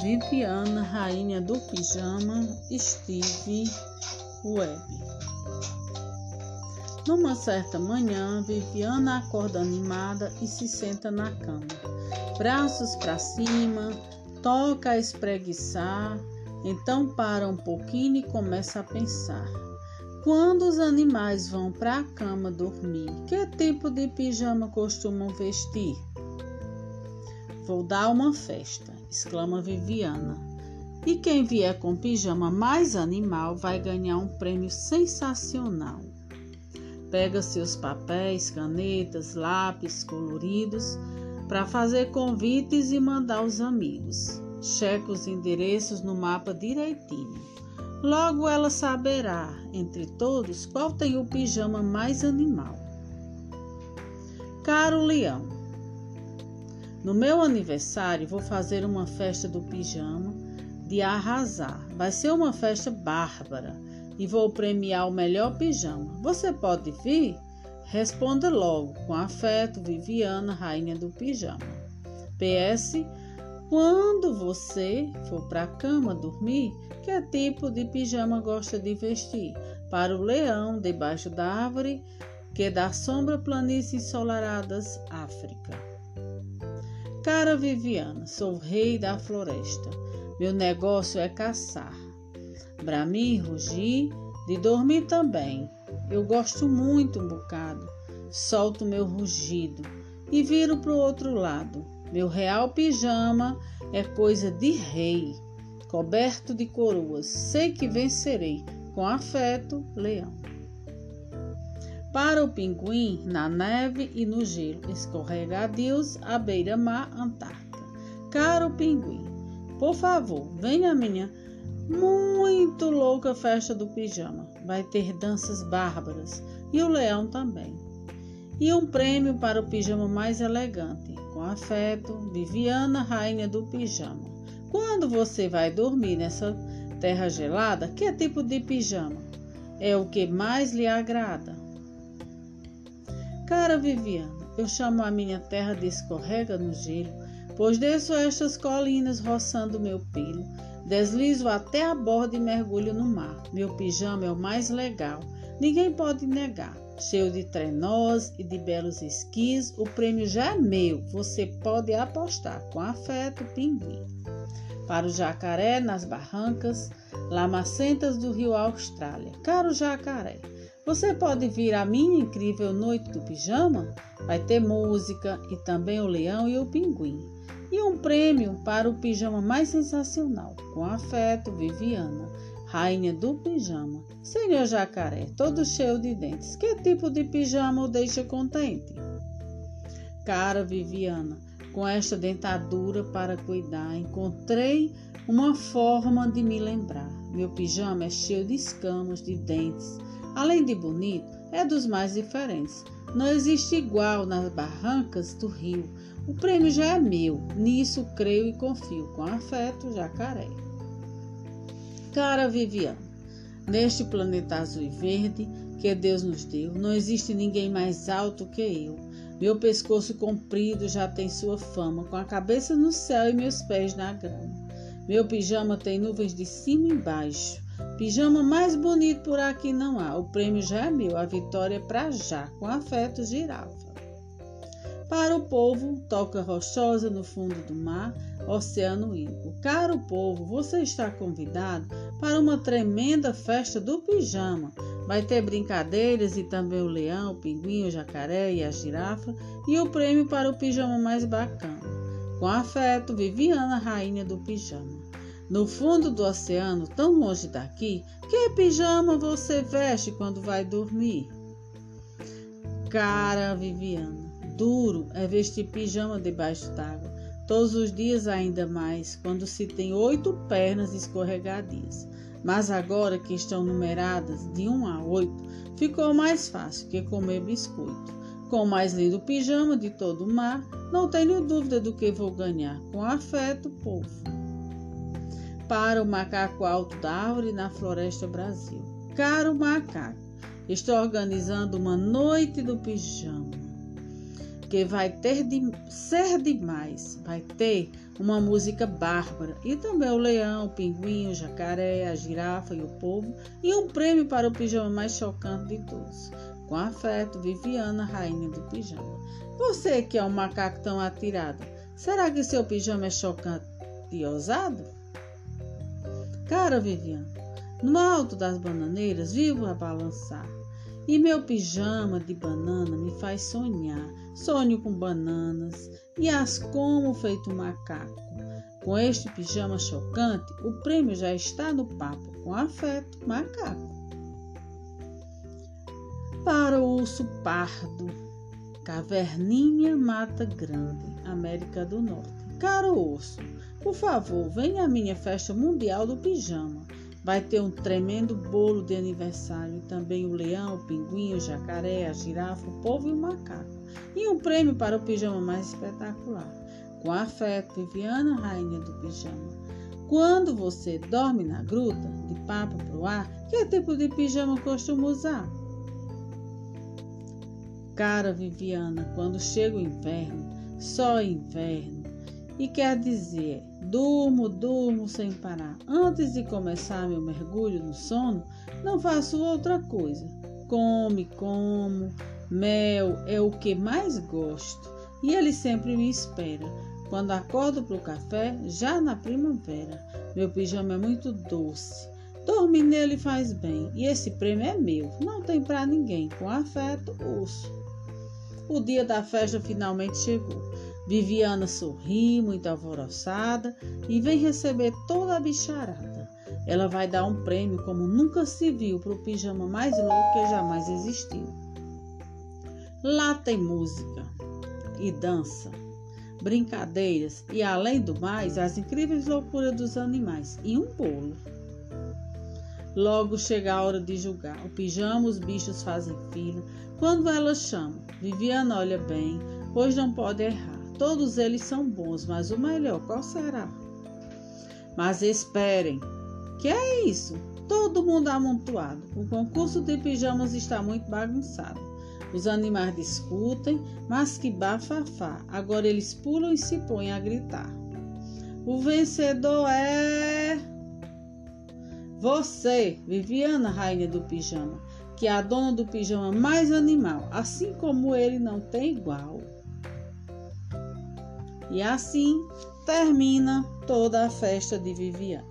Viviana, rainha do pijama, Steve Webb. Numa certa manhã, Viviana acorda animada e se senta na cama, braços para cima, toca a espreguiçar, então para um pouquinho e começa a pensar. Quando os animais vão para a cama dormir, que tipo de pijama costumam vestir? Vou dar uma festa, exclama Viviana. E quem vier com pijama mais animal vai ganhar um prêmio sensacional. Pega seus papéis, canetas, lápis coloridos para fazer convites e mandar aos amigos. Checa os endereços no mapa direitinho. Logo ela saberá, entre todos, qual tem o pijama mais animal. Caro Leão, no meu aniversário, vou fazer uma festa do pijama de arrasar. Vai ser uma festa bárbara e vou premiar o melhor pijama. Você pode vir? Responda logo, com afeto, Viviana, rainha do pijama. PS. Quando você for para a cama dormir, que tipo de pijama gosta de vestir? Para o leão debaixo da árvore, que dá sombra planícies ensolaradas, África. Cara Viviana, sou rei da floresta. Meu negócio é caçar. Bramir, rugir, de dormir também. Eu gosto muito um bocado. Solto meu rugido e viro pro outro lado. Meu real pijama é coisa de rei, coberto de coroas. Sei que vencerei. Com afeto, leão. Para o pinguim, na neve e no gelo escorregadios à beira-mar Antártica. Caro pinguim, por favor, venha à minha muito louca festa do pijama. Vai ter danças bárbaras e o leão também. E um prêmio para o pijama mais elegante. Com afeto, Viviana, rainha do pijama. Quando você vai dormir nessa terra gelada, que tipo de pijama é o que mais lhe agrada? Cara Viviana, eu chamo a minha terra de escorrega no gelo, pois desço estas colinas roçando meu pelo, deslizo até a borda e mergulho no mar. Meu pijama é o mais legal, ninguém pode negar. Cheio de trenós e de belos esquis, o prêmio já é meu, você pode apostar com afeto, pinguim. Para o jacaré nas barrancas, lamacentas do rio Austrália. Caro jacaré, você pode vir à minha incrível noite do pijama? Vai ter música e também o leão e o pinguim. E um prêmio para o pijama mais sensacional. Com afeto, Viviana, rainha do pijama. Senhor jacaré, todo cheio de dentes. Que tipo de pijama o deixa contente? Cara Viviana, com esta dentadura para cuidar, encontrei uma forma de me lembrar. Meu pijama é cheio de escamas, de dentes Além de bonito, é dos mais diferentes. Não existe igual nas barrancas do rio. O prêmio já é meu, nisso creio e confio. Com afeto, jacaré. Cara Viviane, neste planeta azul e verde que Deus nos deu, não existe ninguém mais alto que eu. Meu pescoço comprido já tem sua fama, com a cabeça no céu e meus pés na grama. Meu pijama tem nuvens de cima e embaixo. Pijama mais bonito por aqui não há. O prêmio já é meu, a vitória é pra já. Com afeto, girafa. Para o povo, toca rochosa no fundo do mar, Oceano Índico. Caro povo, você está convidado para uma tremenda festa do pijama. Vai ter brincadeiras e também o leão, o pinguim, o jacaré e a girafa e o prêmio para o pijama mais bacana. Com afeto, Viviana, rainha do pijama. No fundo do oceano, tão longe daqui, que pijama você veste quando vai dormir? Cara, Viviana, duro é vestir pijama debaixo d'água. Todos os dias, ainda mais, quando se tem oito pernas escorregadias. Mas agora que estão numeradas de um a oito, ficou mais fácil que comer biscoito. Com o mais lindo pijama de todo o mar, não tenho dúvida do que vou ganhar. Com afeto, povo para o macaco alto da árvore na Floresta Brasil. Caro macaco, estou organizando uma noite do pijama que vai ter de ser demais. Vai ter uma música bárbara, e também o leão, o pinguim, o jacaré, a girafa e o povo, e um prêmio para o pijama mais chocante de todos. Com afeto, Viviana, rainha do pijama. Você que é um macaco tão atirado, será que seu pijama é chocante e ousado? Cara Viviana, no alto das bananeiras vivo a balançar. E meu pijama de banana me faz sonhar. Sonho com bananas e as como feito macaco. Com este pijama chocante, o prêmio já está no papo. Com afeto, macaco. Para o urso pardo, Caverninha Mata Grande, América do Norte. Caro urso, por favor, venha à minha festa mundial do pijama. Vai ter um tremendo bolo de aniversário também o leão, o pinguim, o jacaré, a girafa, o povo e o macaco. E um prêmio para o pijama mais espetacular. Com afeto, Viviana, rainha do pijama. Quando você dorme na gruta, de papo pro ar, que tipo de pijama costuma usar? Cara Viviana, quando chega o inverno, só inverno, e quer dizer, durmo, durmo sem parar. Antes de começar meu mergulho no sono, não faço outra coisa. Come, como, mel é o que mais gosto, e ele sempre me espera. Quando acordo para o café, já na primavera, meu pijama é muito doce. Dormir nele faz bem, e esse prêmio é meu, não tem para ninguém. Com afeto, urso. O dia da festa finalmente chegou. Viviana sorri, muito alvoroçada, e vem receber toda a bicharada. Ela vai dar um prêmio como nunca se viu para o pijama mais louco que jamais existiu. Lá tem música e dança, brincadeiras e, além do mais, as incríveis loucuras dos animais e um bolo. Logo chega a hora de julgar. O pijama, os bichos fazem fila. Quando ela chama, Viviana olha bem, pois não pode errar. Todos eles são bons, mas o melhor qual será? Mas esperem. Que é isso? Todo mundo amontoado. O concurso de pijamas está muito bagunçado. Os animais discutem, mas que bafafá. Agora eles pulam e se põem a gritar. O vencedor é. Você, Viviana, rainha do pijama, que é a dona do pijama mais animal, assim como ele não tem igual. E assim termina toda a festa de Viviana.